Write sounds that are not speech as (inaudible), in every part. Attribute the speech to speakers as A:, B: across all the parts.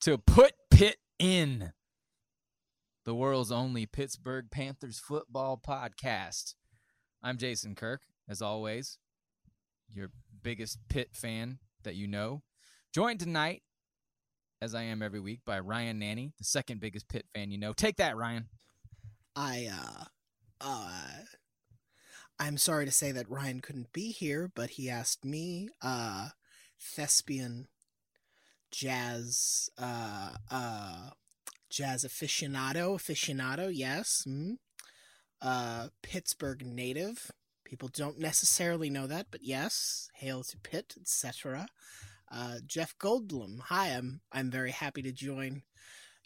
A: to Put Pitt In, the world's only Pittsburgh Panthers football podcast. I'm Jason Kirk, as always, your biggest Pitt fan that you know. Joined tonight, as I am every week, by Ryan Nanni, the second biggest Pitt fan you know. Take that, Ryan.
B: I uh uh I'm sorry to say that Ryan couldn't be here, but he asked me, uh thespian jazz uh uh jazz aficionado, aficionado, yes. Mm, uh Pittsburgh native. People don't necessarily know that, but yes, hail to Pitt, etc. Uh Jeff Goldblum. Hi, I'm I'm very happy to join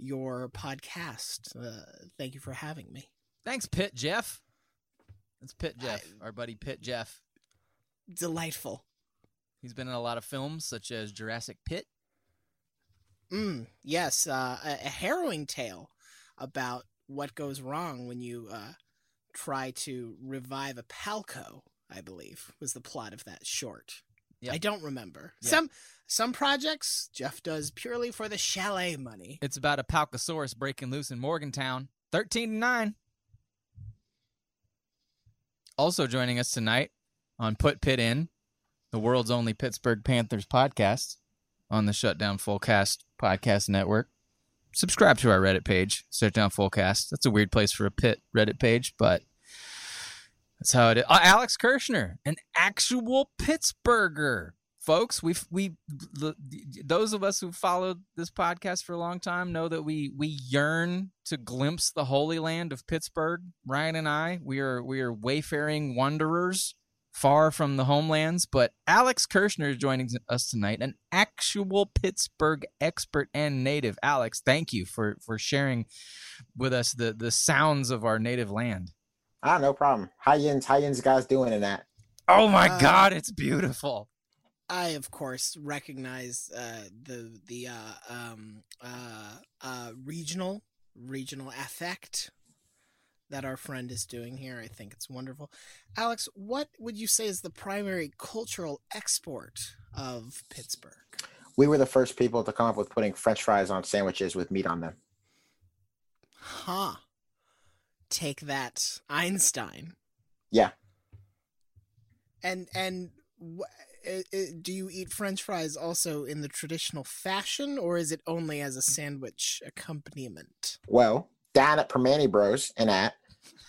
B: your podcast. Uh, thank you for having me.
A: Thanks, Pitt Jeff. That's Pitt Jeff, our buddy Pitt Jeff.
B: Delightful.
A: He's been in a lot of films such as Jurassic Pit.
B: Mm, yes, uh, a, a harrowing tale about what goes wrong when you uh, try to revive a Palco. I believe was the plot of that short.
A: Yep.
B: I don't remember.
A: Yeah.
B: Some some projects Jeff does purely for the chalet money.
A: It's about a Palcosaurus breaking loose in Morgantown. 13 to 9. Also joining us tonight on Put Pitt In, the world's only Pittsburgh Panthers podcast on the Shutdown Fullcast Podcast Network. Subscribe to our Reddit page, Shutdown Fullcast. That's a weird place for a Pitt Reddit page, but that's how it is. Uh, Alex Kirshner, an actual Pittsburgher. Folks, we we those of us who followed this podcast for a long time know that we we yearn to glimpse the holy land of Pittsburgh. Ryan and I, we are we are wayfaring wanderers far from the homelands. But Alex Kirshner is joining us tonight, an actual Pittsburgh expert and native. Alex, thank you for for sharing with us the the sounds of our native land.
C: Ah, no problem. How yins, how yins guys doing in that?
A: Oh my
B: Uh,
A: God, it's beautiful.
B: I of course recognize uh, the the uh, um, uh, uh, regional regional affect that our friend is doing here. I think it's wonderful. Alex, what would you say is the primary cultural export of Pittsburgh?
C: We were the first people to come up with putting French fries on sandwiches with meat on them.
B: Huh. Take that, Einstein.
C: Yeah,
B: And and wh- do you eat French fries also in the traditional fashion, or is it only as a sandwich accompaniment?
C: well, down at Primanti Bros and at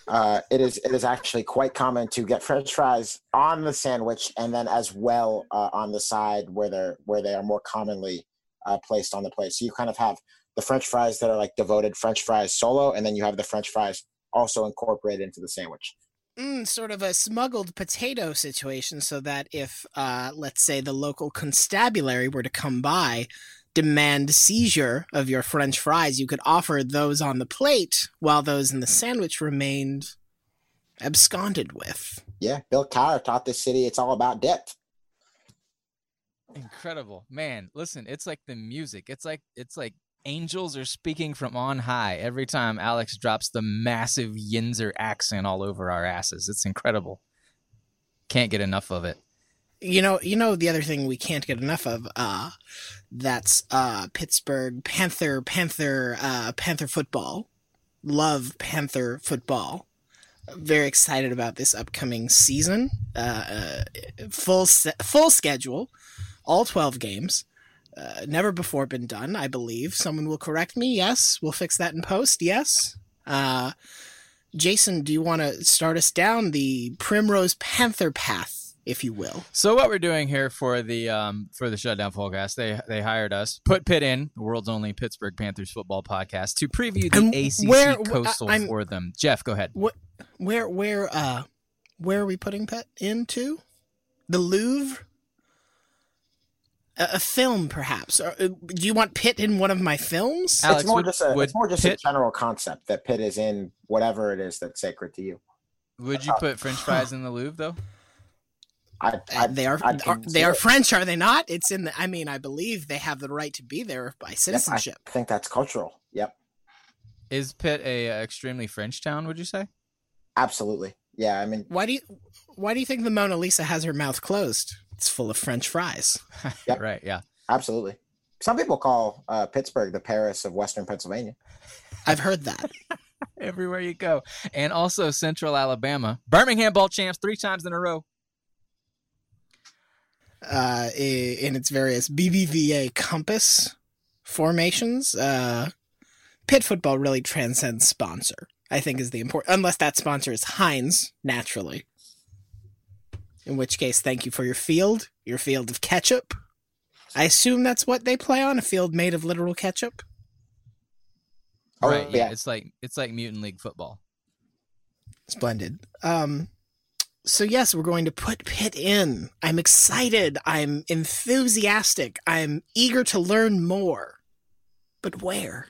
C: uh, it is it is actually quite common to get French fries on the sandwich and then as well uh, on the side where they're where they are more commonly uh, placed on the plate. So you kind of have the French fries that are like devoted French fries solo, and then you have the French fries also incorporated into the sandwich.
B: Mm, sort of a smuggled potato situation, so that if, uh, let's say, the local constabulary were to come by, demand seizure of your French fries, you could offer those on the plate while those in the sandwich remained absconded with.
C: Yeah, Bill Cowher taught this city it's all about debt.
A: Incredible. Man, listen, it's like the music. It's like it's like angels are speaking from on high every time Alex drops the massive Yinzer accent all over our asses. It's incredible. Can't get enough of it.
B: You know, you know the other thing we can't get enough of, uh, that's uh Pittsburgh Panther Panther uh Panther football. Love Panther football. Very excited about this upcoming season. Uh, uh full se- full schedule, all 12 games. Uh, never before been done, I believe. Someone will correct me. Yes, we'll fix that in post. Yes. Uh, Jason, do you want to start us down the Primrose Panther path, if you will?
A: So what we're doing here for the um for the Shutdown Fullcast, they they hired us, put Pitt in, the world's only Pittsburgh Panthers football podcast, to preview the
B: And
A: ACC
B: where-
A: Coastal
B: I'm-
A: for them. Jeff, go ahead.
B: What, where, where, uh, where are we putting Pitt into? The Louvre? A, a film, perhaps. Or, uh, do you want Pitt in one of my films?
A: Alex,
C: it's more
A: would-
C: just a it's more just
A: Pitt-
C: a general concept that Pitt is in whatever it is that's sacred to you.
A: Would you put French fries in the Louvre though?
C: I, I
B: they are,
C: I'd
B: are they are
C: it.
B: French, are they not? It's in the. I mean, I believe they have the right to be there by
C: Yep,
B: citizenship.
C: I think that's cultural. Yep,
A: Is Pitt a uh, extremely French town? Would you say?
C: absolutely. Yeah, I mean,
B: Why do you Why do you think the Mona Lisa has her mouth closed? It's full of French fries. (laughs)
C: Yep.
A: right. Yeah.
C: absolutely. Some people call uh, Pittsburgh the Paris of Western Pennsylvania.
B: I've heard that. (laughs)
A: Everywhere you go, and also Central Alabama, Birmingham Bowl champs three times in a row.
B: Uh, in its various BBVA compass formations. Uh, Pitt football really transcends sponsor. I think is the important, unless that sponsor is Heinz, naturally. In which case, thank you for your field, your field of ketchup. I assume that's what they play on, a field made of literal ketchup.
C: Oh,
A: right. Yeah.
C: yeah.
A: It's like it's like mutant league football.
B: Splendid. Um, so yes, we're going to put Pitt in. I'm excited. I'm enthusiastic. I'm eager to learn more. But where?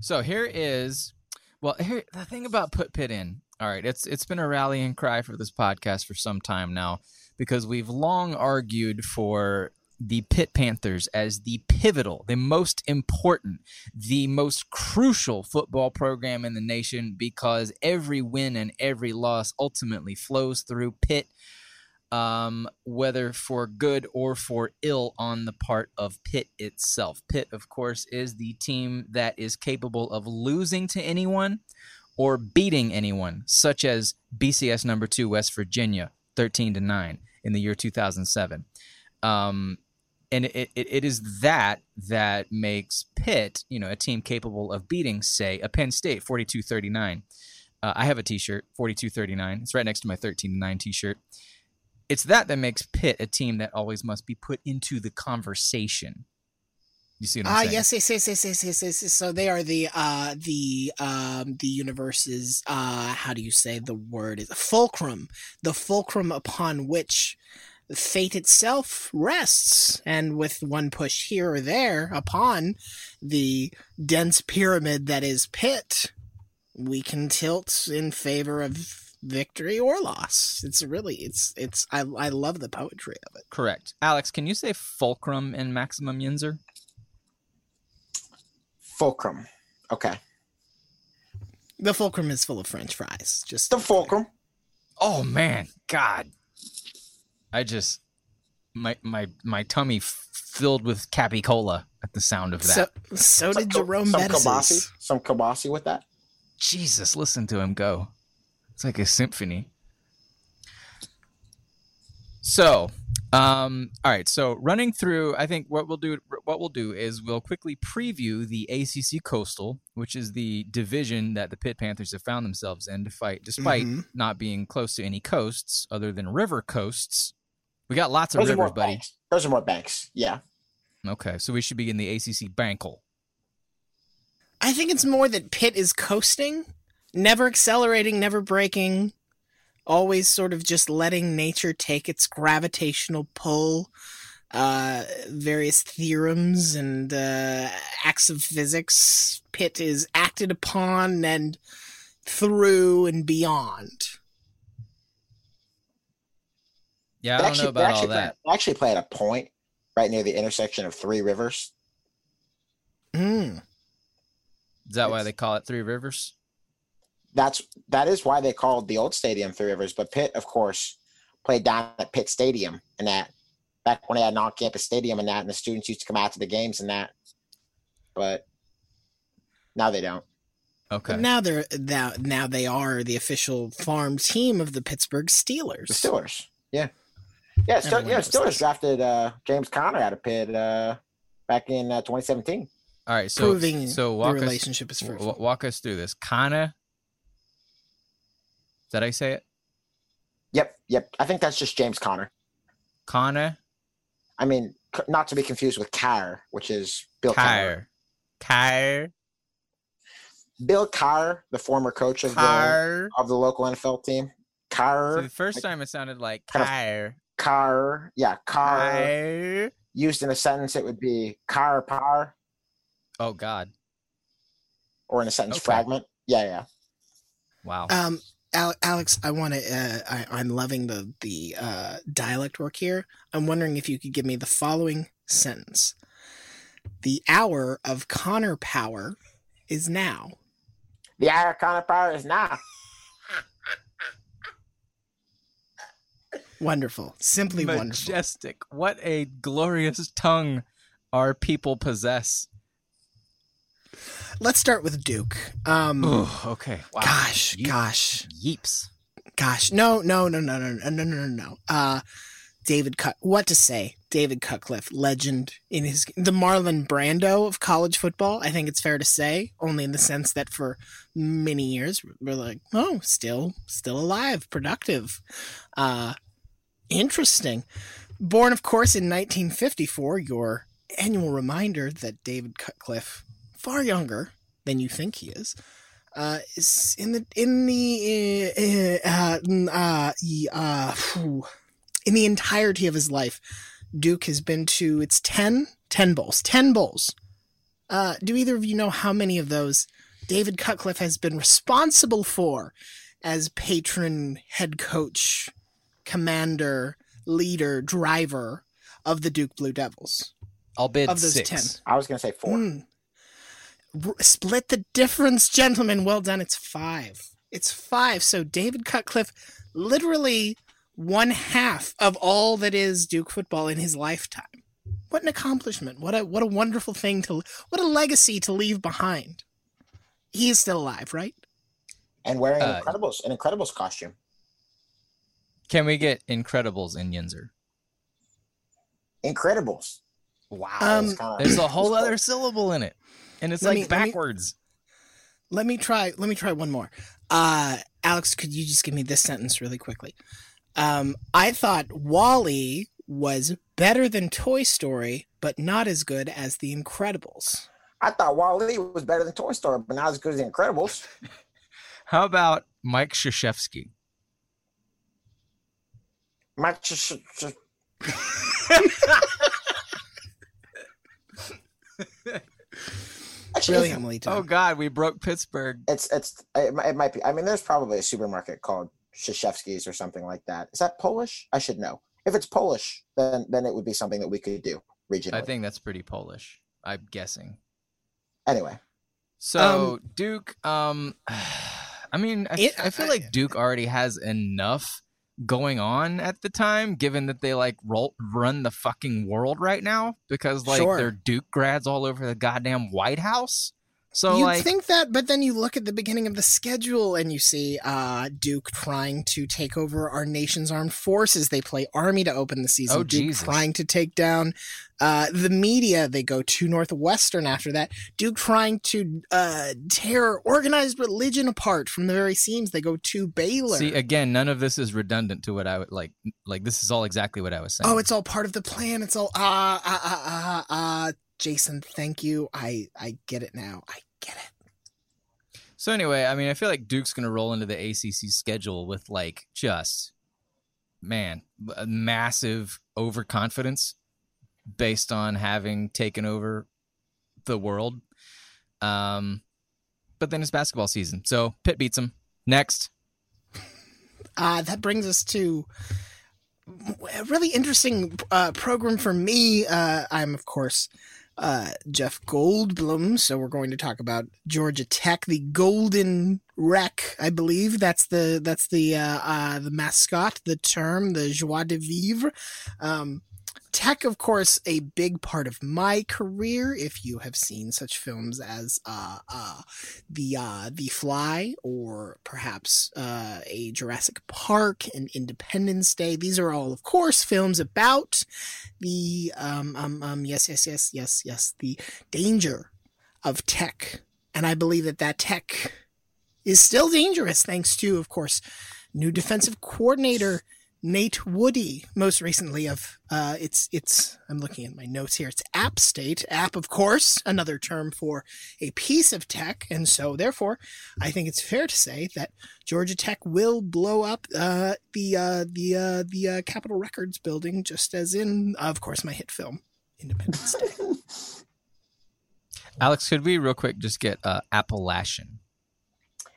A: So here is, well, here the thing about put Pitt in. All right, it's it's been a rallying cry for this podcast for some time now because we've long argued for the Pitt Panthers as the pivotal, the most important, the most crucial football program in the nation because every win and every loss ultimately flows through Pitt um, whether for good or for ill on the part of Pitt itself. Pitt, of course, is the team that is capable of losing to anyone or beating anyone, such as BCS number two West Virginia, thirteen to nine in the year two thousand seven. Um, and it, it, it is that that makes Pitt, you know, a team capable of beating, say, a Penn State 42-39. Uh, I have a T-shirt, 42-39. It's right next to my 13-9 T-shirt it's that that makes Pitt a team that always must be put into the conversation. You see what I'm
B: Ah,
A: saying?
B: yes, yes, yes, yes, yes, yes, yes, yes. So they are the uh the um the universe's uh how do you say the word is fulcrum, the fulcrum upon which fate itself rests, and with one push here or there upon the dense pyramid that is Pitt, we can tilt in favor of victory or loss. It's really it's it's I I love the poetry of it.
A: Correct. Alex, can you say fulcrum in Maximum Yinzer?
C: Fulcrum. Okay.
B: The fulcrum is full of French fries. Just
C: The fulcrum.
A: Oh man, God. I just my my my tummy filled with cappy cola at the sound of that.
B: So, so did
C: Some-
B: Jerome
C: some
B: Bettis.
C: kielbasi. Some kielbasi with that.
A: Jesus, listen to him go. It's like a symphony. So, um, all right. So running through, I think what we'll do, what we'll do is we'll quickly preview the ACC Coastal, which is the division that the Pitt Panthers have found themselves in to fight, despite
B: Mhm.
A: not being close to any coasts other than river coasts. We got lots of
C: Those are
A: rivers,
C: more
A: buddy.
C: banks. Those are more banks. Yeah.
A: Okay, so we should be in the ACC Bankle.
B: I think it's more that Pitt is coasting, never accelerating, never breaking, always sort of just letting nature take its gravitational pull, uh, various theorems and uh, acts of physics. Pitt is acted upon and through and beyond.
A: Yeah, I don't
C: actually,
A: know about all
C: actually play-
A: that.
C: they actually play at a point right near the intersection of three rivers.
B: Mm.
A: Is that why they call it Three Rivers?
C: That's that is why they called the old stadium Three Rivers. But Pitt, of course, played down at Pitt Stadium and that back when they had an on-campus stadium and that, and the students used to come out to the games and that. But now they don't.
A: Okay.
B: But now they're now, now they are the official farm team of the Pittsburgh Steelers.
C: The Steelers, yeah, yeah, Ste-
B: Everyone
C: yeah.
B: knows
C: Steelers
B: this.
C: drafted uh, James Conner out of Pitt uh, back in uh, 2017.
A: All right. So
B: proving
A: so
B: the
A: walk us
B: relationship is
A: w-
B: first.
A: walk us through this. Kana. Did I say it?
C: Yep, yep. I think that's just James Conner.
A: Kana.
C: I mean, not to be confused with Carr, which is Bill Carr.
A: Kyer. Kyer.
C: Bill Carr, the former coach of the of the local NFL team. Carr.
A: So the first time it sounded like
C: kind of-
A: Kyer.
C: Carr. Yeah, car.
A: Kyer.
C: Used in a sentence, it would be car Par,
A: Oh God.
C: or in a sentence
A: Okay.
C: fragment. Yeah, yeah.
A: Wow.
B: Um, Alex, I want to. Uh, I, I'm loving the the uh, dialect work here. I'm wondering if you could give me the following sentence: The hour of Connor power is now.
C: The hour Connor power is now.
B: Wonderful, simply wonderful.
A: Majestic. What a glorious tongue our people possess.
B: Let's start with Duke. Um,
A: Ooh, okay. Wow.
B: gosh,
A: Ye-
B: gosh,
A: Yeeps.
B: gosh. No, no, no, no, no, no, no, no, no, no. Uh, David Cut. What to say? David Cutcliffe, legend in his the Marlon Brando of college football. I think it's fair to say, only in the sense that for many years we're like, oh, still, still alive, productive, uh, interesting. Born, of course, in 1954. Your annual reminder that David Cutcliffe, far younger than you think he is, uh, is in the in the uh, uh, uh, uh, in the entirety of his life, Duke has been to its 10, 10 bowls, 10 bowls. Uh, do either of you know how many of those David Cutcliffe has been responsible for as patron, head coach, commander, leader, driver of the Duke Blue Devils?
A: I'll bid
B: Of those
A: six.
B: 10.
C: I was gonna say four.
B: Mm. R- Split the difference, gentlemen. Well done. It's five. It's five. So David Cutcliffe, literally one half of all that is Duke football in his lifetime. What an accomplishment! What a what a wonderful thing to what a legacy to leave behind. He is still alive, right?
C: And wearing
A: Uh,
C: an Incredibles, an Incredibles costume.
A: Can we get Incredibles in Yinzer?
C: Incredibles.
A: Wow.
B: Um,
A: There's a whole other syllable in it. And it's like
B: me- let me-
A: backwards.
B: Let me try. Let me try one more. Uh, Alex, could you just give me this sentence really quickly? Um, I thought WALL-E was better than Toy Story, but not as good as The Incredibles.
C: I thought WALL-E was better than Toy Story, but not as good as the Incredibles. (laughs)
A: How about Mike Krzyzewski?
C: Mike, sh- sh- sh- Actually,
B: Emily?
A: Oh God, we broke Pittsburgh.
C: it's it's it, it might be. I mean, there's probably a supermarket called Shashevsky's or something like that. Is that Polish? I should know. If it's Polish, then then it would be something that we could do regionally.
A: I think that's pretty Polish. I'm guessing.
C: Anyway,
A: So Duke, um, (sighs) I mean, I,
B: It-
A: I feel
B: I-
A: like Duke already has enough going on at the time, given that they like roll, run the fucking world right now because like
B: Sure.
A: they're Duke grads all over the goddamn White House. So
B: You'd
A: like,
B: think that, but then you look at the beginning of the schedule and you see uh, Duke trying to take over our nation's armed forces. They play Army to open the season.
A: Oh,
B: Duke
A: Jesus.
B: trying to take down uh, the media. They go to Northwestern after that. Duke trying to uh, tear organized religion apart from the very seams. They go to Baylor.
A: see again, none of this is redundant to what I would like. Like this is all exactly what I was saying.
B: Oh, it's all part of the plan. It's all ah ah ah ah ah. Jason, thank you. I I get it now. I get it.
A: So anyway, I mean, I feel like Duke's going to roll into the ACC schedule with like just man, a massive overconfidence based on having taken over the world. Um, but then it's basketball season, so Pitt beats them. Next,
B: Uh, that brings us to a really interesting uh, program for me. Uh, I'm, of course, uh, Jeff Goldblum, so we're going to talk about Georgia Tech, the Golden Wreck, I believe that's the that's the uh, uh, the mascot, the term, the joie de vivre. Um, Tech, of course, a big part of my career. If you have seen such films as uh, uh, the uh, the Fly, or perhaps uh, a Jurassic Park and Independence Day, these are all, of course, films about the um, um, um yes yes yes yes yes the danger of tech, and I believe that that tech is still dangerous thanks to, of course, new defensive coordinator. Nate Woody, most recently of uh, it's it's I'm looking at my notes here. It's App State, app of course, another term for a piece of tech, and so therefore, I think it's fair to say that Georgia Tech will blow up uh, the uh, the uh, the uh, Capitol Records building, just as in, of course, my hit film Independence Day. (laughs)
A: Alex, could we real quick just get uh, Appalachian?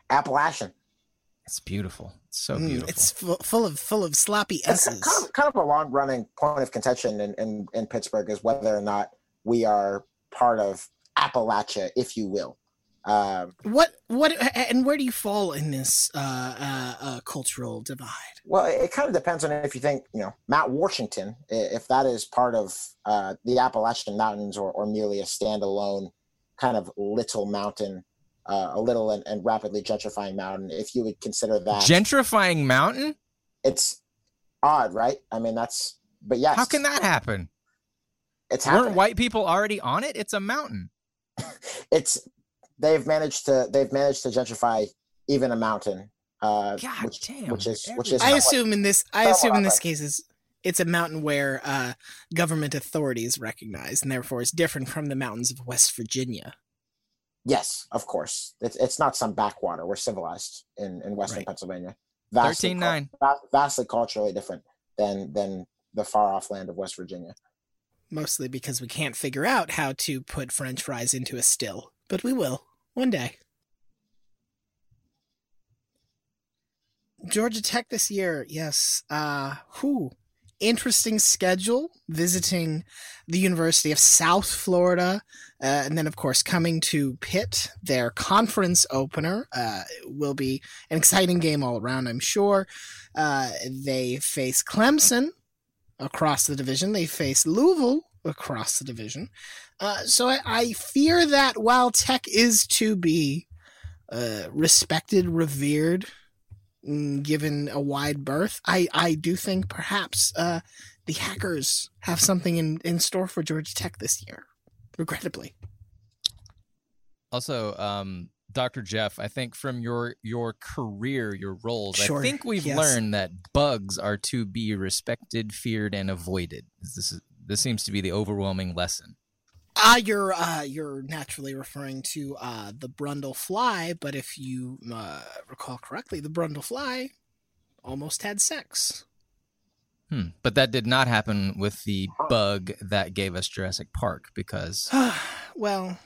C: Appalachian.
A: It's beautiful. It's so
B: Mm,
A: beautiful.
B: it's fu- full of full of sloppy
C: It's
B: s's.
C: kind of, kind of a long running point of contention in, in, in Pittsburgh is whether or not we are part of Appalachia, if you will. Um,
B: What what and where do you fall in this uh, uh, uh, cultural divide?
C: well, it, it kind of depends on if you think, you know, Mount Washington, if that is part of uh, the Appalachian Mountains or, or merely a standalone kind of little mountain, uh, a little and, and rapidly gentrifying mountain, if you would consider that.
A: Gentrifying mountain?
C: it's odd, right? I mean, that's, but yes.
A: How can that happen?
C: It's happening.
A: Weren't white people already on it? It's a mountain. (laughs)
C: it's they've managed to they've managed to gentrify even a mountain uh
A: God
C: which,
A: damn,
C: which is which is
B: I
C: somewhat-
B: assume in this I assume in this
C: ironic.
B: case is it's a mountain where uh, government authorities recognize, and therefore is different from the mountains of West Virginia.
C: Yes of course it's, it's not some backwater we're civilized in in western
B: Right.
C: pennsylvania vastly,
A: 13-9.
C: vastly culturally different than than the far off land of west virginia
B: Mostly because we can't figure out how to put French fries into a still, but we will one day. Georgia Tech this year, yes. Uh, who? Interesting schedule. Visiting the University of South Florida, uh, and then of course coming to Pitt. Their conference opener uh, will be an exciting game all around. I'm sure. Uh, they face Clemson across the division. They face Louisville across the division. Uh, so I, I fear that while Tech is to be uh, respected, revered, given a wide berth, I, I do think perhaps uh, the Hackers have something in, in store for Georgia Tech this year, regrettably.
A: Also, um, Dr. Jeff, I think from your your career, your roles,
B: Sure,
A: I think we've
B: yes.
A: learned that bugs are to be respected, feared, and avoided. This is this seems to be the overwhelming lesson.
B: Ah, you're uh, you're naturally referring to uh, the Brundle Fly, but if you uh, recall correctly, the Brundle Fly almost had sex.
A: Hmm. But that did not happen with the bug that gave us Jurassic Park because (sighs)
B: well,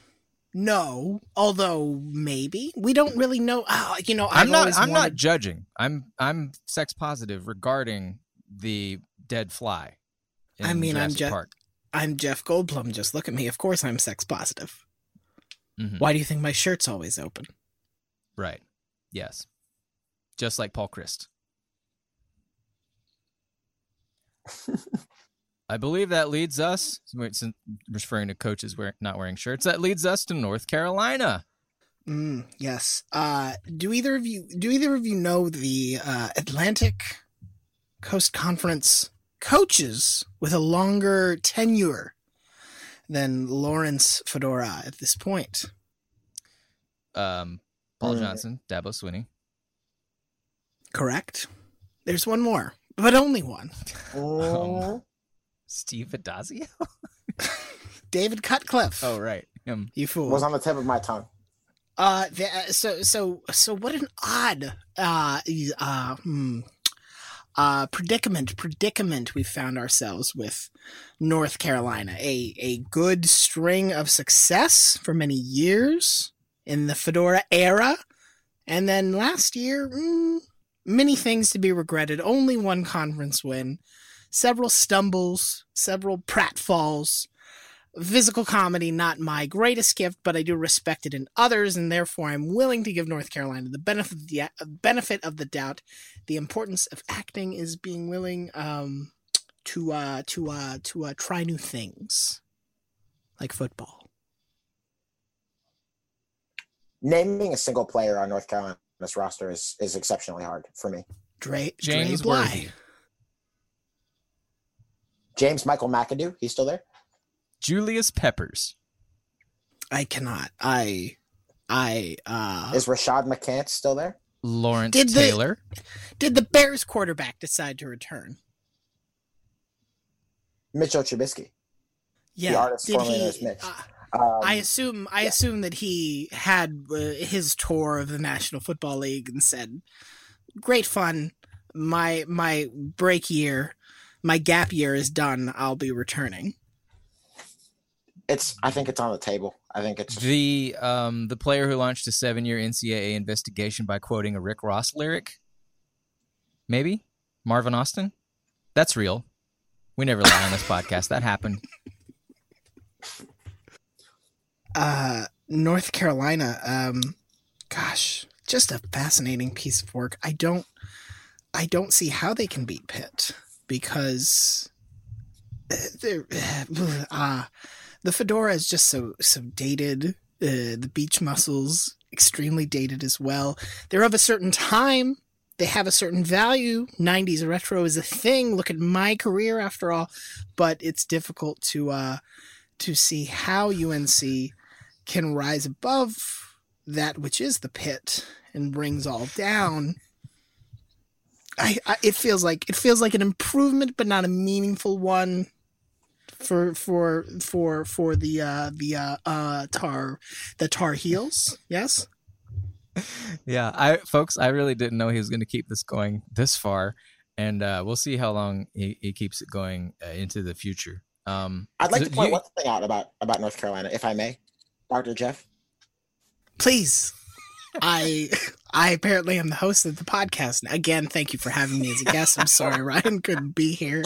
B: no. Although maybe we don't really know. Oh, you know,
A: I'm
B: I've
A: not I'm not judging. I'm I'm sex positive regarding the dead fly.
B: I
A: in
B: mean, I'm just
A: Park.
B: I'm Jeff Goldblum. Just look at me. Of course, I'm sex positive.
A: Mhm.
B: Why do you think my shirt's always open?
A: Right. Yes. Just like Paul Chryst. (laughs) I believe that leads us, referring to coaches wear, not wearing shirts, that leads us to North Carolina.
B: Mm, yes. Uh, do either of you do either of you know the uh, Atlantic Coast Conference coaches with a longer tenure than Lawrence Fedora at this point?
A: Um, Paul
C: Mm.
A: Johnson, Dabo Swinney.
B: Correct. There's one more, but only one. (laughs)
A: Um, Steve Addazio? (laughs)
B: David Cutcliffe.
A: Oh, right. Him.
B: You fool.
C: was on the tip of my tongue
B: Uh, the, uh, so so so what an odd uh uh hmm, uh predicament predicament we found ourselves with North Carolina. A a good string of success for many years in the Fedora era, and then last year, mm, many things to be regretted. Only one conference win, several stumbles, several pratfalls physical comedy not my greatest gift but i do respect it in others and therefore i'm willing to give north carolina the benefit of the benefit of the doubt the importance of acting is being willing um, to uh to uh to uh try new things like football
C: Naming a single player on North Carolina's roster is is exceptionally hard for me.
B: Dre
A: James
B: Dre Bly.
C: James Michael McAdoo, he's still there.
A: Julius Peppers.
B: I cannot I I uh
C: Is Rashad McCants still there?
A: Lawrence
B: Did the-
A: Taylor.
B: did the Bears quarterback decide to return?
C: Mitchell Trubisky.
B: Yeah,
C: artist
B: did
C: formerly
B: he?
C: Mitch.
B: uh,
C: Um,
B: I assume I assume that he had uh, his tour of the National Football League and said, "Great fun. My my break year, my gap year is done. I'll be returning."
C: It's I think it's on the table. I think it's
A: The um the player who launched a seven year NCAA investigation by quoting a Rick Ross lyric. Maybe Marvin Austin. That's real. We never lie on this podcast. That happened. (laughs)
B: Uh, North Carolina. Um, gosh, just a fascinating piece of work. I don't, I don't see how they can beat Pitt because uh, they're (sighs) uh, the fedora is just so so dated. Uh, the beach muscles extremely dated as well. They're of a certain time. They have a certain value. 90s retro is a thing. Look at my career after all, but it's difficult to uh to see how UNC can rise above that which is the pit and brings all down. I, I it feels like it feels like an improvement, but not a meaningful one for for for for the uh the uh, uh tar the tar heels. Yes. (laughs)
A: Yeah, I folks, I really didn't know he was going to keep this going this far, and uh, we'll see how long he, he keeps it going uh, into the future. Um,
C: I'd like
A: so
C: to point
A: you-
C: one thing out about about North Carolina, if I may, Doctor Jeff.
B: Please. I I apparently am the host of the podcast. Again, thank you for having me as a guest. I'm sorry (laughs) Ryan couldn't be here.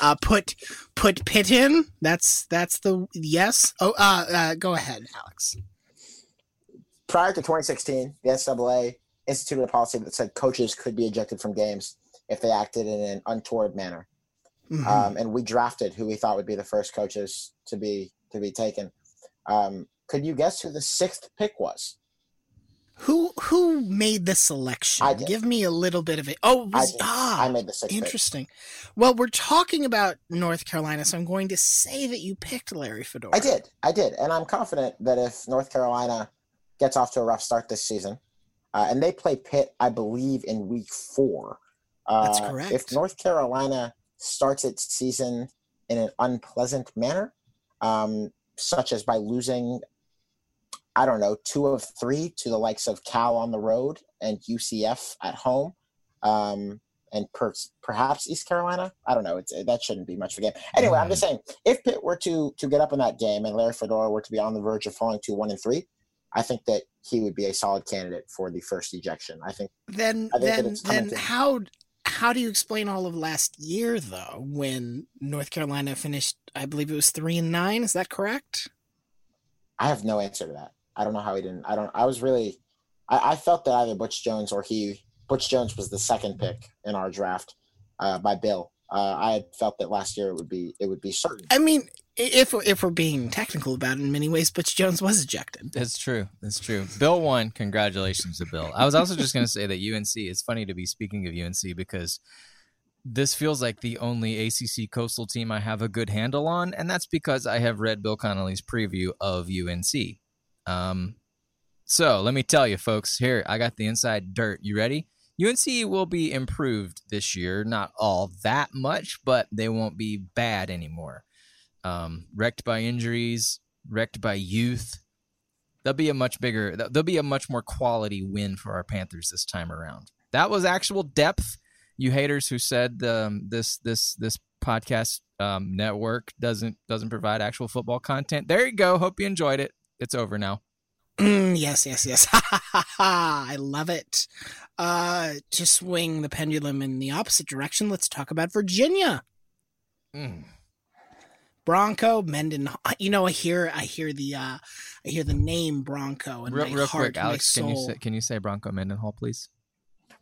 B: Uh put put Pitt in. That's that's the yes. Oh uh, uh go ahead, Alex.
C: Prior to 2016, the NCAA instituted a policy that said coaches could be ejected from games if they acted in an untoward manner.
B: Mhm.
C: um, and we drafted who we thought would be the first coaches to be to be taken. Um, could you guess who the sixth pick was?
B: Who who made the selection?
C: I did.
B: Give me a little bit of it. Oh, it was,
C: did.
B: ah,
C: I made the sixth pick.
B: interesting. Well, we're talking about North Carolina, so I'm going to say that you picked Larry Fedora.
C: I did, I did, and I'm confident that if North Carolina gets off to a rough start this season, uh, and they play Pitt, I believe, in week four. Uh,
B: That's correct. If.
C: North Carolina starts its season in an unpleasant manner, um, such as by losing, I don't know, two of three to the likes of Cal on the road and UCF at home, um, and per- perhaps East Carolina. I don't know. It's that shouldn't be much of a game. Anyway, I'm just saying, if Pitt were to to get up in that game and Larry Fedora were to be on the verge of falling to one and three, I think that he would be a solid candidate for the first ejection. I think
B: Then
C: I think
B: then then how how do you explain all of last year though when North Carolina finished I believe it was 3 and 9 is that correct?
C: I have no answer to that. I don't know how he didn't. I don't. I was really. I, I felt that either Butch Jones or he. Butch Jones was the second pick in our draft uh, by Bill. Uh, I had felt that last year it would be it would be certain.
B: I mean if if we're being technical about it in many ways Butch Jones was ejected.
A: That's true. That's true. Bill won. Congratulations to Bill. I was also just going to say that UNC. It's funny to be speaking of UNC because this feels like the only ACC coastal team I have a good handle on, and that's because I have read Bill Connolly's preview of UNC. Um, so let me tell you, folks. Here, I got the inside dirt. You ready? UNC will be improved this year. Not all that much, but they won't be bad anymore. Um, wrecked by injuries, wrecked by youth There'll be a much bigger. There'll be a much more quality win for our Panthers this time around. That was actual depth. You haters who said um, this this this podcast um, network doesn't doesn't provide actual football content. There you go. Hope you enjoyed it. It's over now.
B: Mm, yes, yes, yes. (laughs) I love it. Uh, to swing the pendulum in the opposite direction, let's talk about Virginia.
A: Mm.
B: Bronco Menden. You know, I hear, I hear the, uh, I hear the name Bronco, and
A: Real,
B: my
A: real
B: heart,
A: quick,
B: my
A: Alex, can you
B: soul.
A: say, can you say Bronco Mendenhall, please?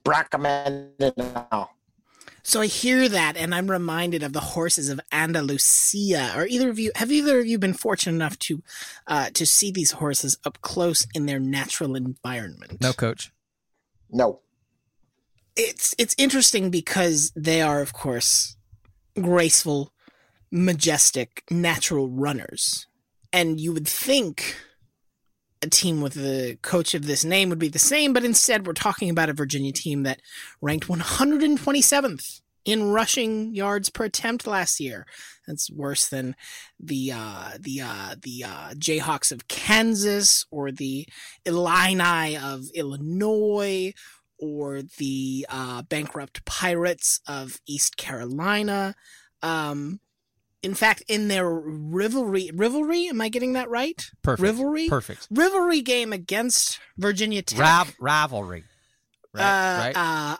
C: Recommended.
B: So I hear that, and I'm reminded of the horses of Andalusia. Or either of you have either of you been fortunate enough to uh, to see these horses up close in their natural environment?
A: No, coach.
C: No.
B: It's it's interesting because they are, of course, graceful, majestic, natural runners, and you would think a team with the coach of this name would be the same, but instead we're talking about a Virginia team that ranked 127th in rushing yards per attempt last year. That's worse than the uh, the uh, the uh, Jayhawks of Kansas or the Illini of Illinois or the uh, bankrupt Pirates of East Carolina. Um, in fact, in their rivalry, rivalry, am I getting that right?
A: Perfect.
B: Rivalry,
A: Perfect.
B: rivalry game against Virginia Tech.
A: Rav- rivalry. Right.
B: uh,
A: right.
B: uh,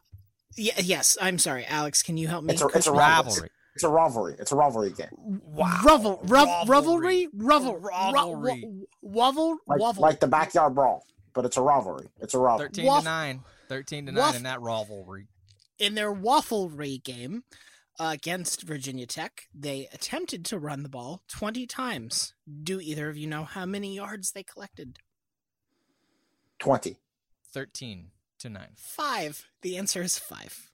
B: yeah, yes. I'm sorry, Alex. Can you help me?
C: It's a, it's a rivalry. It's a rivalry. It's a rivalry game.
B: Revel, rev, revelry, revel,
A: Rivalry.
B: Wobble,
C: Like,
B: wobble.
C: like the backyard brawl, but it's a rivalry. It's a rivalry.
A: 13
B: Waff-
A: to 9. 13 to 9
B: Waff-
A: in that rivalry.
B: in their wafflery game Uh, against Virginia Tech, they attempted to run the ball 20 times. Do either of you know how many yards they collected?
C: 20.
A: 13 to 9.
B: Five. The answer is five.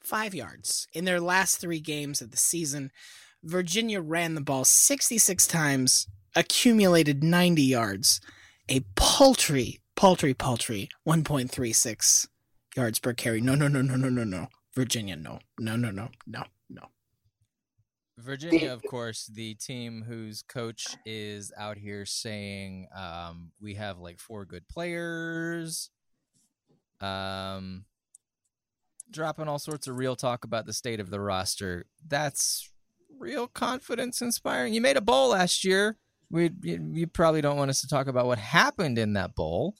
B: Five yards. In their last three games of the season, Virginia ran the ball 66 times, accumulated 90 yards, a paltry, paltry, paltry 1.36 yards per carry. No, no, no, no, no, no, no. Virginia, no. No, no, no, no, no.
A: Virginia, of course, the team whose coach is out here saying um, we have like four good players, um, dropping all sorts of real talk about the state of the roster. That's real confidence inspiring. You made a bowl last year. We you, you probably don't want us to talk about what happened in that bowl,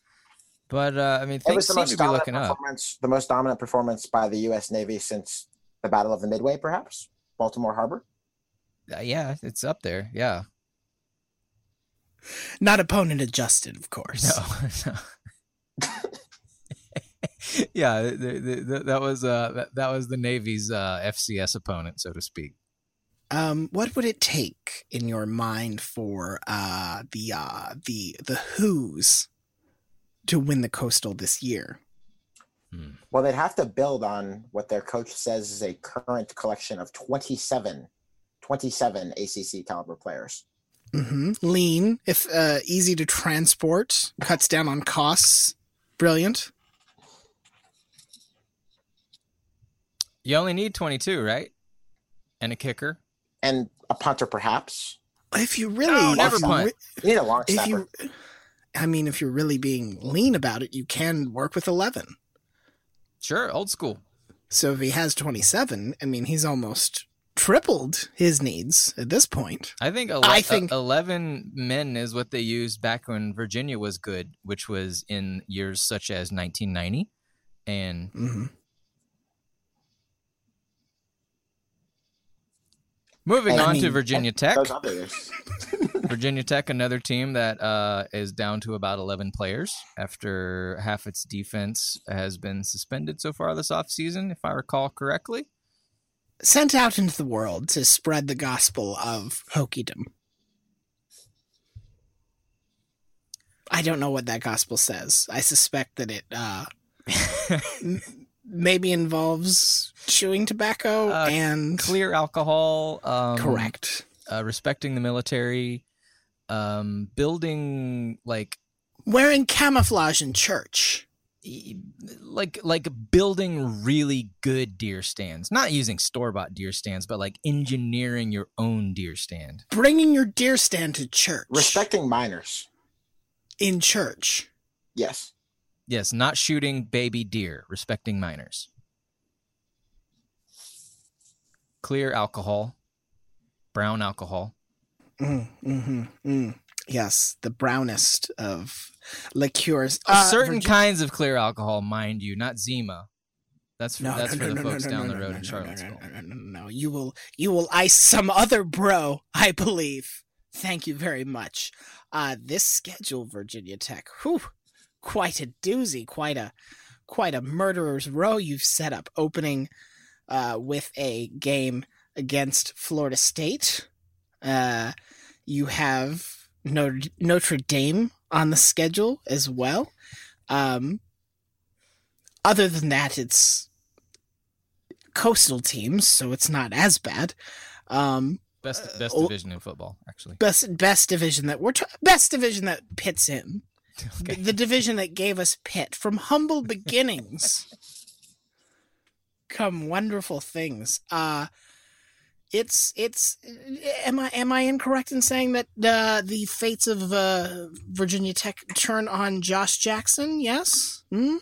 A: but uh, I mean
C: It
A: things
C: was the
A: seem
C: most
A: to be
C: dominant
A: looking up.
C: performance. The most dominant performance by the U.S. Navy since the Battle of the Midway, perhaps Baltimore Harbor.
A: Uh, yeah, it's up there. Yeah.
B: Not opponent adjusted, of course.
A: No. (laughs) no. (laughs) yeah, the, the, the, that was uh that, that was the Navy's uh, FCS opponent, so to speak.
B: Um, what would it take in your mind for uh, the uh, the the Hoos to win the Coastal this year?
C: Well, they'd have to build on what their coach says is a current collection of 27, 27 ACC caliber players.
B: hmm Lean, if uh, easy to transport, cuts down on costs. Brilliant.
A: You only need 22, right? And a kicker.
C: And a punter, perhaps.
B: If you really,
A: No, never
B: if you
A: punt.
B: re-
C: You need a long
B: if
C: snapper.
B: you, I mean, if you're really being lean about it, you can work with eleven.
A: Sure, old school.
B: So if he has twenty seven, I mean, he's almost tripled his needs at this point.
A: I think, ele-
B: I think-
A: uh, 11 men is what they used back when Virginia was good, which was in years such as 1990. And
B: hmm
A: moving
C: I
A: on to
B: mean,
A: Virginia Tech. (laughs)
C: Those other years.
A: Virginia Tech, another team that uh, is down to about 11 players after half its defense has been suspended so far this offseason, if I recall correctly.
B: Sent out into the world to spread the gospel of hokiedom. I don't know what that gospel says. I suspect that it uh, (laughs) m- maybe involves chewing tobacco
A: Uh,
B: and
A: Clear alcohol. Um,
B: correct.
A: Uh, respecting the military. Um, building like
B: Wearing camouflage in church.
A: like like building really good deer stands not using store-bought deer stands but like engineering your own deer stand
B: Bringing your deer stand to church.
C: Respecting minors.
B: in church.
C: Yes.
A: Yes, not shooting baby deer, respecting minors. Clear alcohol, brown alcohol.
B: Mm, hmm mm. Yes, the brownest of liqueurs. Uh,
A: certain
B: Virgin-
A: kinds of clear alcohol, mind you, not Zima. That's for,
B: No,
A: that's
B: no,
A: for
B: no,
A: the folks down the road in Charlottesville.
B: No, no, no, no, no. You will you will ice some (laughs) other bro, I believe. Thank you very much. Uh this schedule, Virginia Tech. Whew, quite a doozy, quite a quite a murderer's row you've set up. Opening uh with a game against Florida State. Uh you have Notre, Notre Dame on the schedule as well. Um other than that, it's coastal teams, so it's not as bad. Um,
A: Best best
B: oh-
A: division in football, actually.
B: best best division that we're t- best division that Pitt's in. (laughs)
A: Okay.
B: The division that gave us Pitt from humble beginnings. (laughs) Come wonderful things. Uh it's it's am I am I incorrect in saying that uh, the fates of uh, Virginia Tech turn on Josh Jackson? Yes. Hmm?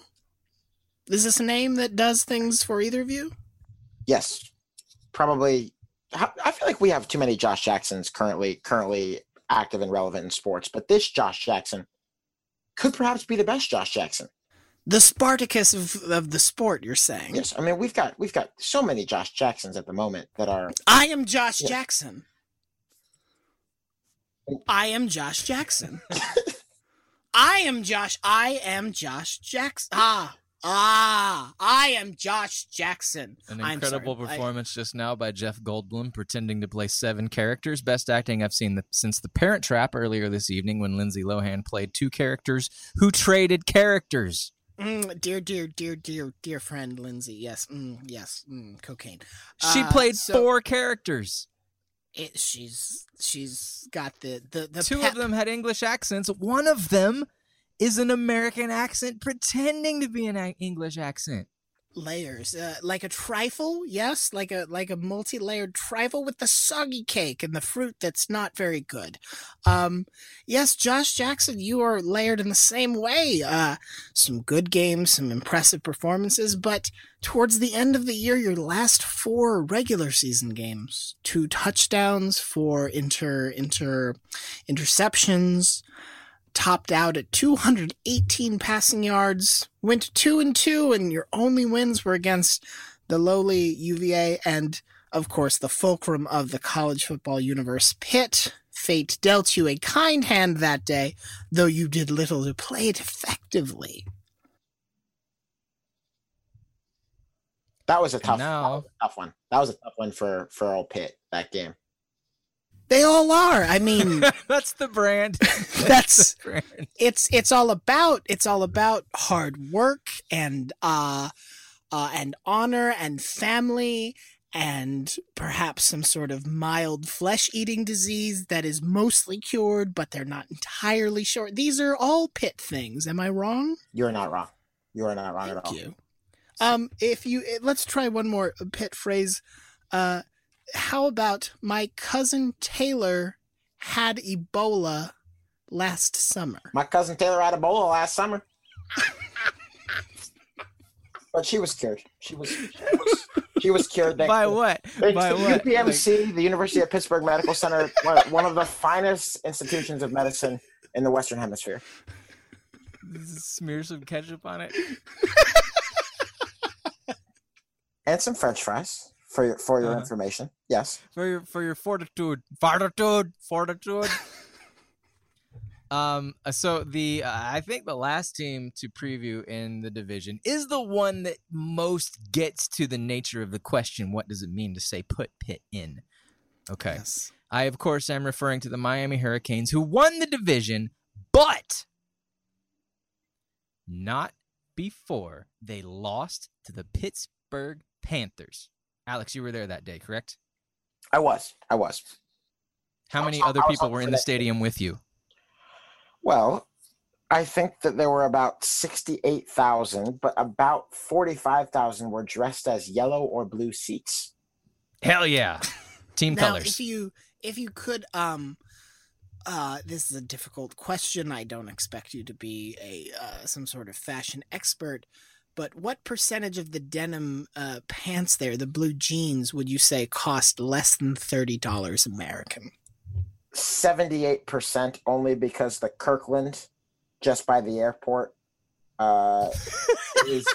B: Is this a name that does things for either of you?
C: Yes. Probably. I I feel like we have too many Josh Jacksons currently currently active and relevant in sports, but this Josh Jackson could perhaps be the best Josh Jackson.
B: The Spartacus of, of the sport, you're saying?
C: Yes, I mean we've got we've got so many Josh Jacksons at the moment that are
B: I am Josh
C: Yeah.
B: Jackson. I am Josh Jackson. (laughs) I am Josh. I am Josh Jackson. Ah, ah, I am Josh Jackson.
A: An incredible
B: sorry. I-
A: performance just now by Jeff Goldblum, pretending to play seven characters. Best acting I've seen the, since The Parent Trap earlier this evening when Lindsay Lohan played two characters who traded characters.
B: Mm, dear, dear, dear, dear, dear friend Lindsay. Yes, mm, yes, mm, cocaine.
A: She
B: Uh,
A: played
B: so
A: four characters.
B: It, she's she's got the the the
A: Two
B: pep-
A: of them had English accents. One of them is an American accent pretending to be an English accent.
B: Layers uh, like a trifle yes like a like a multi-layered trifle with the soggy cake and the fruit that's not very good. Um yes josh jackson you are layered in the same way uh some good games some impressive performances but towards the end of the year your last four regular season games two touchdowns four inter inter interceptions topped out at 218 passing yards, went two and two, and your only wins were against the lowly UVA and, of course, the fulcrum of the college football universe, Pitt. Fate dealt you a kind hand that day, though you did little to play it effectively.
C: that was a tough, that
A: now-
C: was a tough one. That was a tough one for for old Pitt that game.
B: They all are. I mean, (laughs)
A: That's the brand. (laughs)
B: That's- (laughs)
A: the brand.
B: it's it's all about it's all about hard work and uh uh and honor and family and perhaps some sort of mild flesh eating disease that is mostly cured but they're not entirely sure these are all Pitt things am i wrong
C: You're not wrong. You are not wrong at all.
B: thank you um if you let's try one more Pitt phrase uh how about my cousin taylor had ebola last summer
C: My cousin Taylor had Ebola last summer. (laughs) but she was cured. She was she was, she was cured thanks
A: By
C: to-
A: what?
C: Thanks
A: By
C: to
A: what?
C: UPMC, the University of Pittsburgh Medical Center, one one of the finest institutions of medicine in the Western Hemisphere.
A: Smear some ketchup on it.
C: And some French fries for your for your
A: Uh-huh.
C: information. Yes.
A: for your for your fortitude, fortitude, fortitude. (laughs) um. So the uh, I think the last team to preview in the division is the one that most gets to the nature of the question. What does it mean to say put Pitt in? Okay.
B: yes
A: I of course am referring to the Miami Hurricanes who won the division, but not before they lost to the Pittsburgh Panthers. Alex, you were there that day, correct?
C: I was. I was.
A: How many other people were in the stadium with you?
C: Well, I think that there were about 68,000, but about 45,000 were dressed as yellow or blue seats.
A: Hell yeah. Team
B: now
A: colors.
B: if you if you could um uh, this is a difficult question. I don't expect you to be a uh, some sort of fashion expert, but what percentage of the denim uh, pants there, the blue jeans, would you say cost less than thirty dollars American?
C: 78% only because the Kirkland just by the airport uh (laughs) is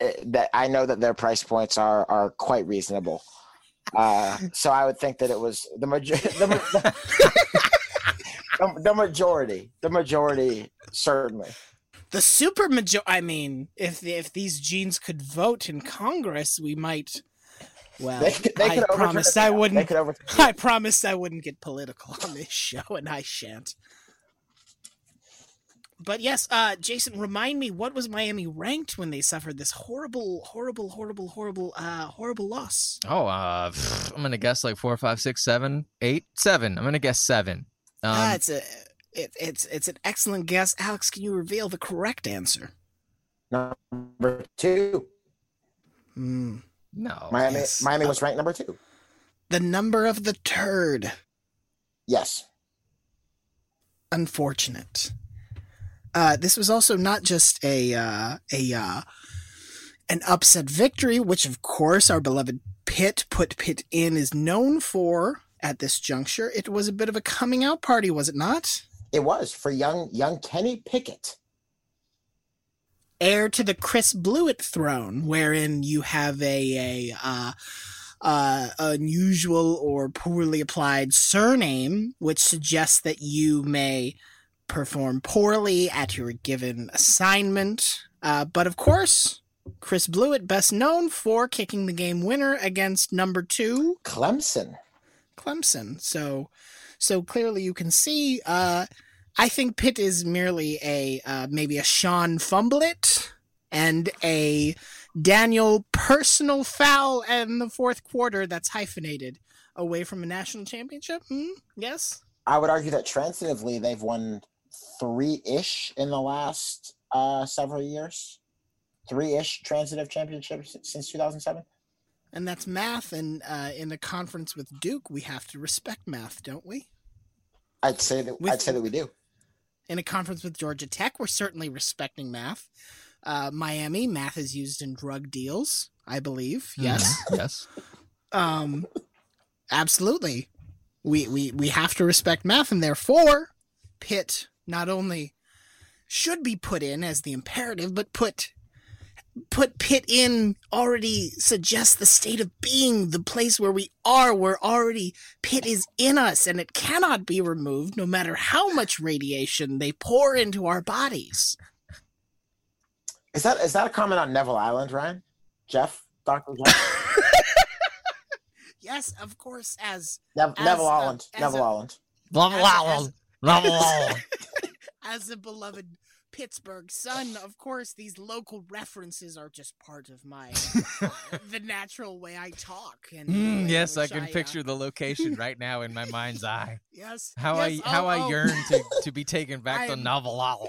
C: eh, that I know that their price points are are quite reasonable. Uh so I would think that it was the major (laughs) the, ma- (laughs) the, the majority, the majority certainly.
B: The super major. I mean, if if these genes could vote in Congress, we might. Well,
C: They could- they
B: I
C: could overturn
B: promised I wouldn't.
C: could. (laughs)
B: I promised I wouldn't get political on this show, and I shan't. But yes, uh, Jason, remind me what was Miami ranked when they suffered this horrible, horrible, horrible, horrible, uh, horrible loss?
A: Oh, uh, I'm gonna guess like four, five, six, seven, eight, seven. I'm gonna guess seven. Um,
B: ah, it's a, it, it's it's an excellent guess, Alex. Can you reveal the correct answer?
C: Number 2.
B: Hmm.
A: no.
C: Miami
B: yes.
C: Miami was ranked number 2.
B: The number of the turd.
C: Yes.
B: unfortunate. Uh, this was also not just a uh, a uh, an upset victory, which of course our beloved Pitt put Pitt in is known for at this juncture. It was a bit of a coming out party, was it not?
C: It was for young young Kenny Pickett.
B: Heir to the Chris Blewitt throne, wherein you have a a uh, uh, unusual or poorly applied surname, which suggests that you may perform poorly at your given assignment. Uh, but of course, Chris Blewitt, best known for kicking the game winner against number two
C: Clemson.
B: Clemson. So, so clearly you can see. Uh, I think Pitt is merely a uh, maybe a Sean Fumblet and a Daniel personal foul in the fourth quarter that's hyphenated away from a national championship. Hmm? Yes.
C: I would argue that transitively they've won three ish in the last uh, several years. Three ish transitive championships since 2007.
B: And that's math, and uh, in a conference with Duke, we have to respect math, don't we?
C: I'd say that
B: With-
C: I'd say that we do.
B: in a conference with Georgia Tech, we're certainly respecting math. Uh, Miami, math is used in drug deals, I believe. Yes.
A: Mhm, yes.
B: Um, absolutely. We, we, we have to respect math, and therefore, Pitt not only should be put in as the imperative, but put put Pitt in already suggests the state of being, the place where we are, where already Pitt is in us, and it cannot be removed no matter how much radiation they pour into our bodies.
C: Is that is that a comment on Neville Island, Ryan? Jeff, Doctor Jeff, (laughs)
B: Yes, of course, as
C: Nev-
B: As,
C: Neville Island,
B: as
C: Neville
B: a-
C: Island.
A: Love
B: As-
A: Lowell. Love Lowell.
B: as a beloved Pittsburgh Sun. of course, these local references are just part of my (laughs) the natural way I talk. And
A: Mm, yes, I can
B: uh,
A: picture the location (laughs) right now in my mind's eye.
B: yes,
A: How
B: yes,
A: I how
B: oh,
A: I
B: oh,
A: yearn to, (laughs) to be taken back to
B: am-
A: Navalal.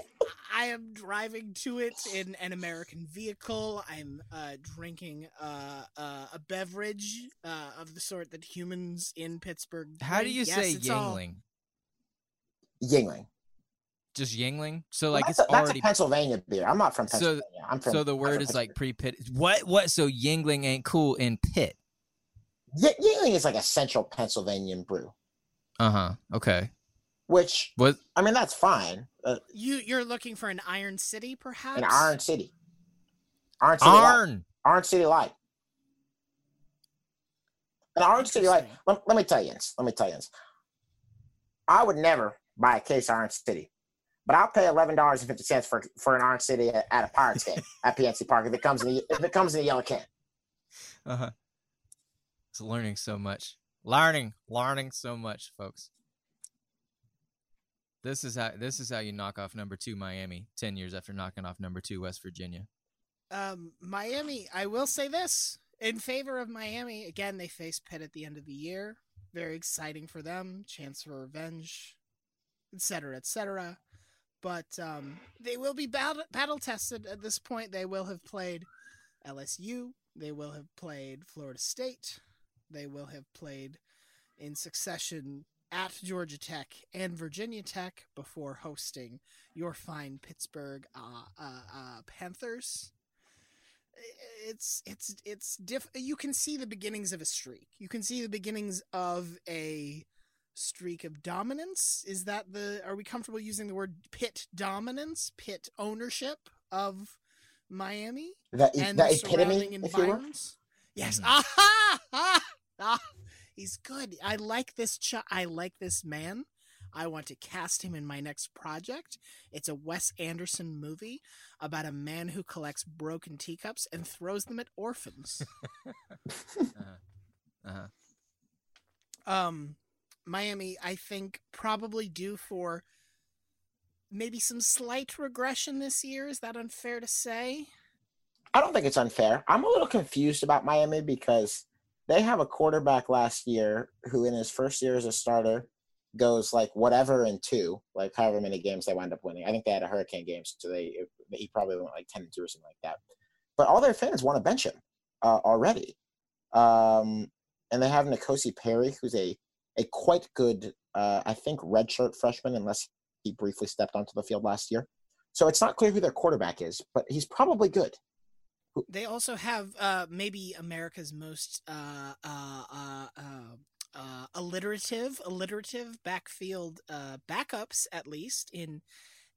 B: I am driving to it in an American vehicle. I'm uh, drinking uh, uh, a beverage uh, of the sort that humans in Pittsburgh.
A: How do you
B: Yes,
A: say
B: it's all-
A: Yuengling?
C: Yuengling.
A: Just Yuengling? So
C: Well,
A: like
C: that's,
A: it's
C: a, that's
A: already
C: a Pennsylvania beer. I'm not from
A: So-
C: Pennsylvania. I'm from.
A: so the word is like pre-pit. What what? So Yuengling ain't cool in Pitt.
C: Y- Yuengling is like a central Pennsylvanian brew,
A: Uh huh. Okay.
C: which
A: What?
C: I mean that's fine. Uh,
B: You you're looking for an Iron City, perhaps?
C: An Iron City, Iron City, Light.
A: Arn.
C: Orange City Light. An Orange City Light. Let, let me tell you, this, let me tell you, this. I would never buy a case of Orange City, but I'll pay eleven dollars and fifty cents for for an Orange City at, at a Pirates game (laughs) at PNC Park if it comes in the, if it comes in a yellow can.
A: Uh huh. It's learning so much. Learning, learning so much, folks. This is how this is how you knock off number two Miami ten years after knocking off number two West Virginia.
B: Um, Miami. I will say this in favor of Miami. Again, they face Pitt at the end of the year. Very exciting for them. Chance for revenge, etc., etc. But um, they will be battle battle tested at this point. They will have played LSU. They will have played Florida State. They will have played in succession at Georgia Tech and Virginia Tech before hosting your fine Pittsburgh uh, uh, uh, Panthers. It's it's it's diff. You can see the beginnings of a streak. You can see the beginnings of a streak of dominance. Is that the? Are we comfortable using the word Pitt dominance, Pitt ownership of Miami
C: That,
B: and
C: that
B: the
C: epitome,
B: surrounding
C: if you will.
B: environs? Yes. Aha! (laughs) Ah! Ah! He's good. I like this. Ch- I like this man. I want to cast him in my next project. It's a Wes Anderson movie about a man who collects broken teacups and throws them at orphans. (laughs) (laughs)
A: Uh-huh.
B: um, Miami, I think, probably due for maybe some slight regression this year. Is that unfair to say?
C: I don't think it's unfair. I'm a little confused about Miami because they have a quarterback last year who, in his first year as a starter, goes like whatever in two, like however many games they wind up winning. I think they had a hurricane game, so they he probably went like ten and two or something like that. But all their fans want to bench him uh, already, um, and they have N'Kosi Perry, who's a a quite good, uh, I think, redshirt freshman, unless he briefly stepped onto the field last year. So it's not clear who their quarterback is, but he's probably good.
B: They also have uh, maybe America's most uh, uh, uh, uh, uh, alliterative, alliterative backfield uh, backups, at least in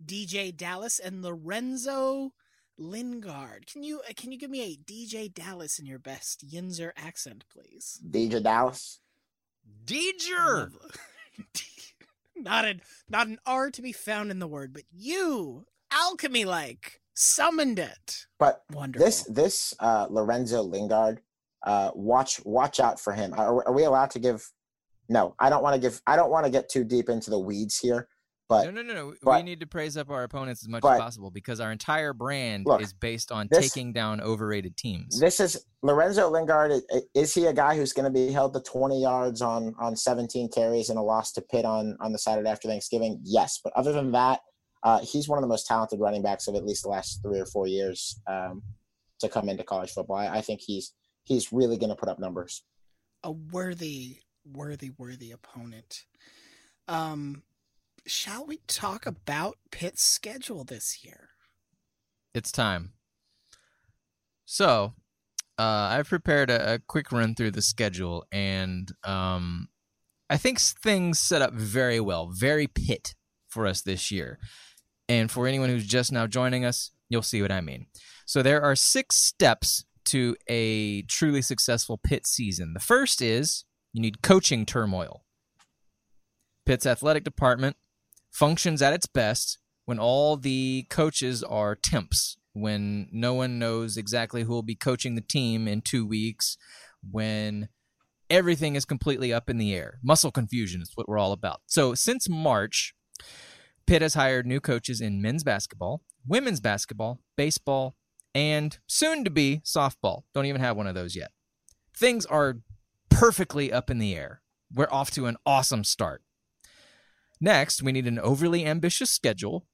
B: DJ Dallas and Lorenzo Lingard. Can you can you give me a DJ Dallas in your best Yinzer accent, please?
C: DJ Dallas.
A: Deeger. (laughs)
B: not an not an R to be found in the word, but you alchemy like summoned it.
C: But
B: Wonderful.
C: this this uh, Lorenzo Lingard, uh, watch watch out for him. Are, are we allowed to give? No, I don't want to give. I don't want to get too deep into the weeds here. But
A: no, no, no, no. we need to praise up our opponents as much
C: but-
A: as possible because our entire brand
C: Look,
A: is based on
C: this-
A: taking down overrated teams.
C: this is Lorenzo Lingard. i- Is he a guy who's going to be held to 20 yards on on 17 carries and a loss to Pitt on on the Saturday after Thanksgiving? Yes, but other than that, uh, he's one of the most talented running backs of at least the last three or four years um, to come into college football. I, I think he's he's really going to put up numbers.
B: a worthy, worthy, worthy opponent. Um, shall we talk about Pitt's schedule this year?
A: It's time. So, uh, I've prepared a, a quick run through the schedule, and um, I think things set up very well, very Pitt for us this year. And for anyone who's just now joining us, you'll see what I mean. So, there are six steps to a truly successful Pitt season. The first is you need coaching turmoil. Pitt's athletic department functions at its best when all the coaches are temps, when no one knows exactly who will be coaching the team in two weeks, when everything is completely up in the air. Muscle confusion is what we're all about. So since March, Pitt has hired new coaches in men's basketball, women's basketball, baseball, and soon to be softball. Don't even have one of those yet. Things are perfectly up in the air. We're off to an awesome start. Next, we need an overly ambitious schedule.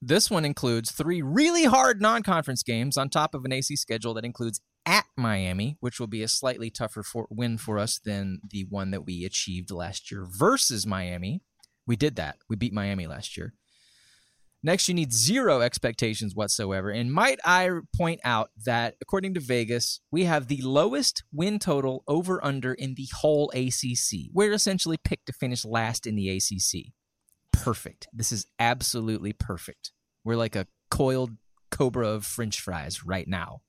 A: This one includes three really hard non conference games on top of an AC schedule that includes at Miami, which will be a slightly tougher for, win for us than the one that we achieved last year versus Miami. We did that. We beat Miami last year. Next, you need zero expectations whatsoever. And might I point out that according to Vegas, we have the lowest win total over under in the whole ACC. We're essentially picked to finish last in the ACC. Perfect. This is absolutely perfect. We're like a coiled cobra of french fries right now.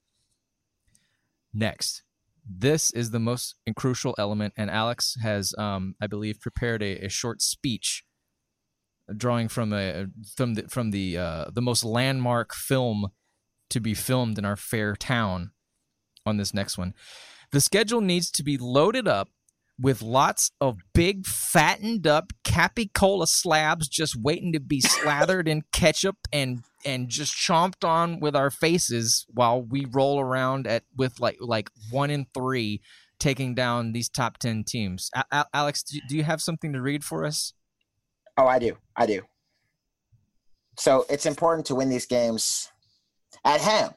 A: Next, this is the most crucial element, and Alex has, um, I believe, prepared a, a short speech drawing from a from the from the uh, the most landmark film to be filmed in our fair town on this next one. The schedule needs to be loaded up with lots of big fattened up capicola slabs just waiting to be slathered in ketchup and and just chomped on with our faces while we roll around at with like like one in three taking down these top 10 teams A- alex do you have something to read for us
C: Oh, I do. I do. So it's important to win these games at home,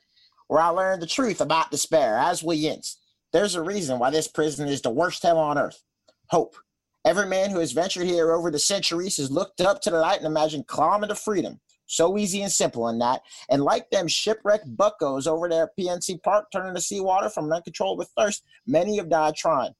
C: where I learned the truth about despair, as we Yins. There's a reason why this prison is the worst hell on earth. Hope Every man who has ventured here over the centuries has looked up to the light and imagined climbing to freedom. So easy and simple in that. And like them shipwrecked buckos over there at PNC Park turning to seawater from an uncontrollable thirst, many have died trying.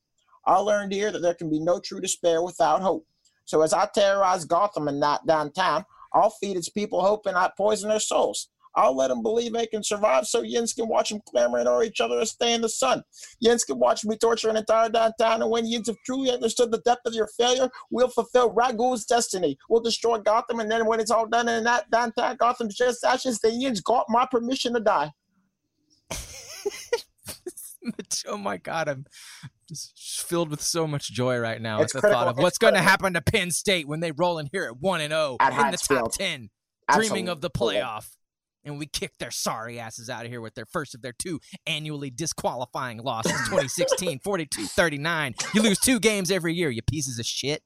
C: I learned here that there can be no true despair without hope. So as I terrorize Gotham and not downtown, I'll feed its people hope and poison their souls. I'll let them believe they can survive so Yins can watch them clamoring over each other and stay in the sun. Yins can watch me torture an entire downtown, and when Yins have truly understood the depth of your failure, we'll fulfill Ragu's destiny. We'll destroy Gotham, and then when it's all done and that downtown Gotham's just ashes, the Yins got my permission to die. (laughs)
A: oh my god, I'm just filled with so much joy right now
C: It's
A: at the thought
C: critical-
A: of
C: it's
A: what's going to happen to Penn State when they roll in here at one and zero
C: At
A: in the top
C: Hatfield.
A: ten,
C: Absolutely.
A: dreaming of the playoff. And we kick their sorry asses out of here with their first of their two annually disqualifying losses (laughs) 2016 42 39. You lose two games every year, you pieces of shit.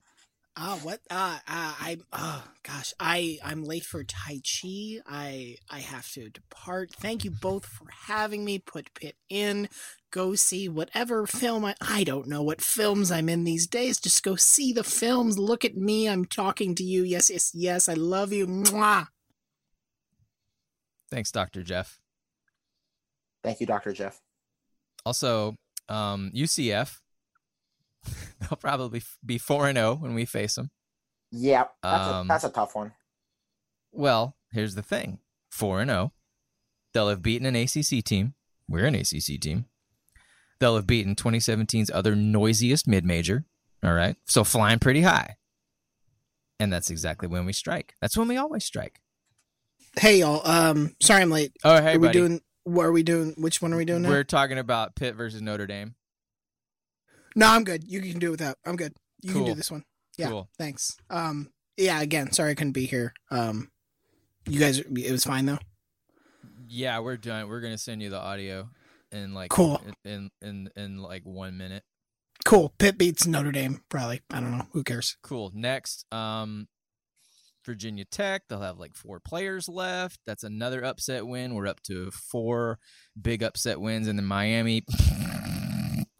B: Uh, what? Uh, uh, I. Oh gosh, I I'm late for Tai Chi. I I have to depart. Thank you both for having me. Put Pitt in. Go see whatever film I. I don't know what films I'm in these days. Just go see the films. Look at me. I'm talking to you. Yes, yes, yes. I love you. Mwah.
A: Thanks, Dr. Jeff.
C: Thank you, Dr. Jeff.
A: Also, um, UCF, (laughs) they'll probably be 4 and 0 when we face them.
C: Yeah, that's,
A: Um,
C: a, that's a tough one.
A: Well, here's the thing 4 and 0. They'll have beaten an ACC team. We're an ACC team. They'll have beaten 2017's other noisiest mid major. All right. So flying pretty high. And that's exactly when we strike. That's when we always strike.
B: Hey y'all. Um, sorry I'm late.
A: Oh, hey,
B: are we
A: buddy.
B: doing? What are we doing? Which one are we doing now?
A: We're talking about Pitt versus Notre Dame.
B: No, I'm good. You can do it without. I'm good. You can do this one. Yeah.
A: Cool.
B: Thanks. Um. Yeah. Again, sorry I couldn't be here. Um. You guys, it was fine though.
A: Yeah, we're done. We're gonna send you the audio in like
B: Cool.
A: in in in like one minute.
B: Cool. Pitt beats Notre Dame. Probably. I don't know. Who cares?
A: Cool. Next, um, Virginia Tech. They'll have like four players left. That's another upset win. We're up to four big upset wins, and then Miami. (laughs)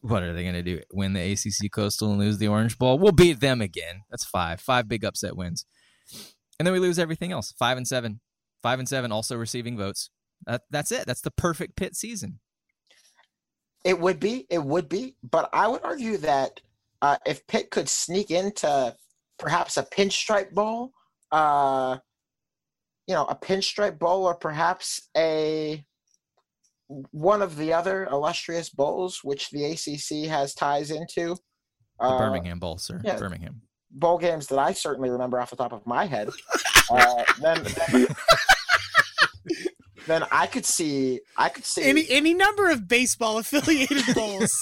A: What are they going to do? Win the ACC Coastal and lose the Orange Bowl? We'll beat them again. That's five. Five big upset wins, and then we lose everything else. Five and seven. Five and seven. Also receiving votes. That, that's it. That's the perfect Pitt season.
C: It would be, it would be, but I would argue that uh, if Pitt could sneak into perhaps a pinstripe bowl, uh, you know, a pinstripe bowl, or perhaps a one of the other illustrious bowls which the ACC has ties into.
A: The
C: uh,
A: Birmingham Bowl, sir.
C: yeah.
A: Birmingham.
C: bowl games that I certainly remember off the top of my head, (laughs) uh, then, then then I could see I could see
B: Any any number of baseball affiliated bowls.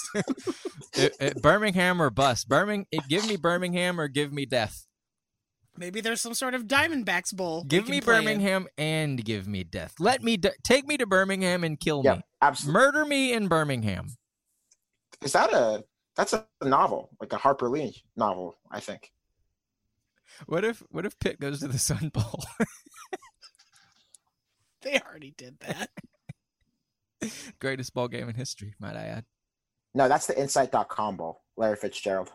A: It- it- Birmingham or bust. Birmingham. Eh, give me Birmingham or give me death.
B: Maybe there's some sort of Diamondbacks bowl.
A: Give me
B: play in.
A: Birmingham and give me death. Let me d- take me to Birmingham and kill
C: yeah,
A: me.
C: absolutely.
A: Murder me in Birmingham.
C: Is that a that's a novel like a Harper Lee novel? I think.
A: What if what if Pitt goes to the Sun Bowl? (laughs) (laughs)
B: They already did that. (laughs)
A: Greatest ball game in history, might I add.
C: No, that's the Insight.com bowl. Larry Fitzgerald.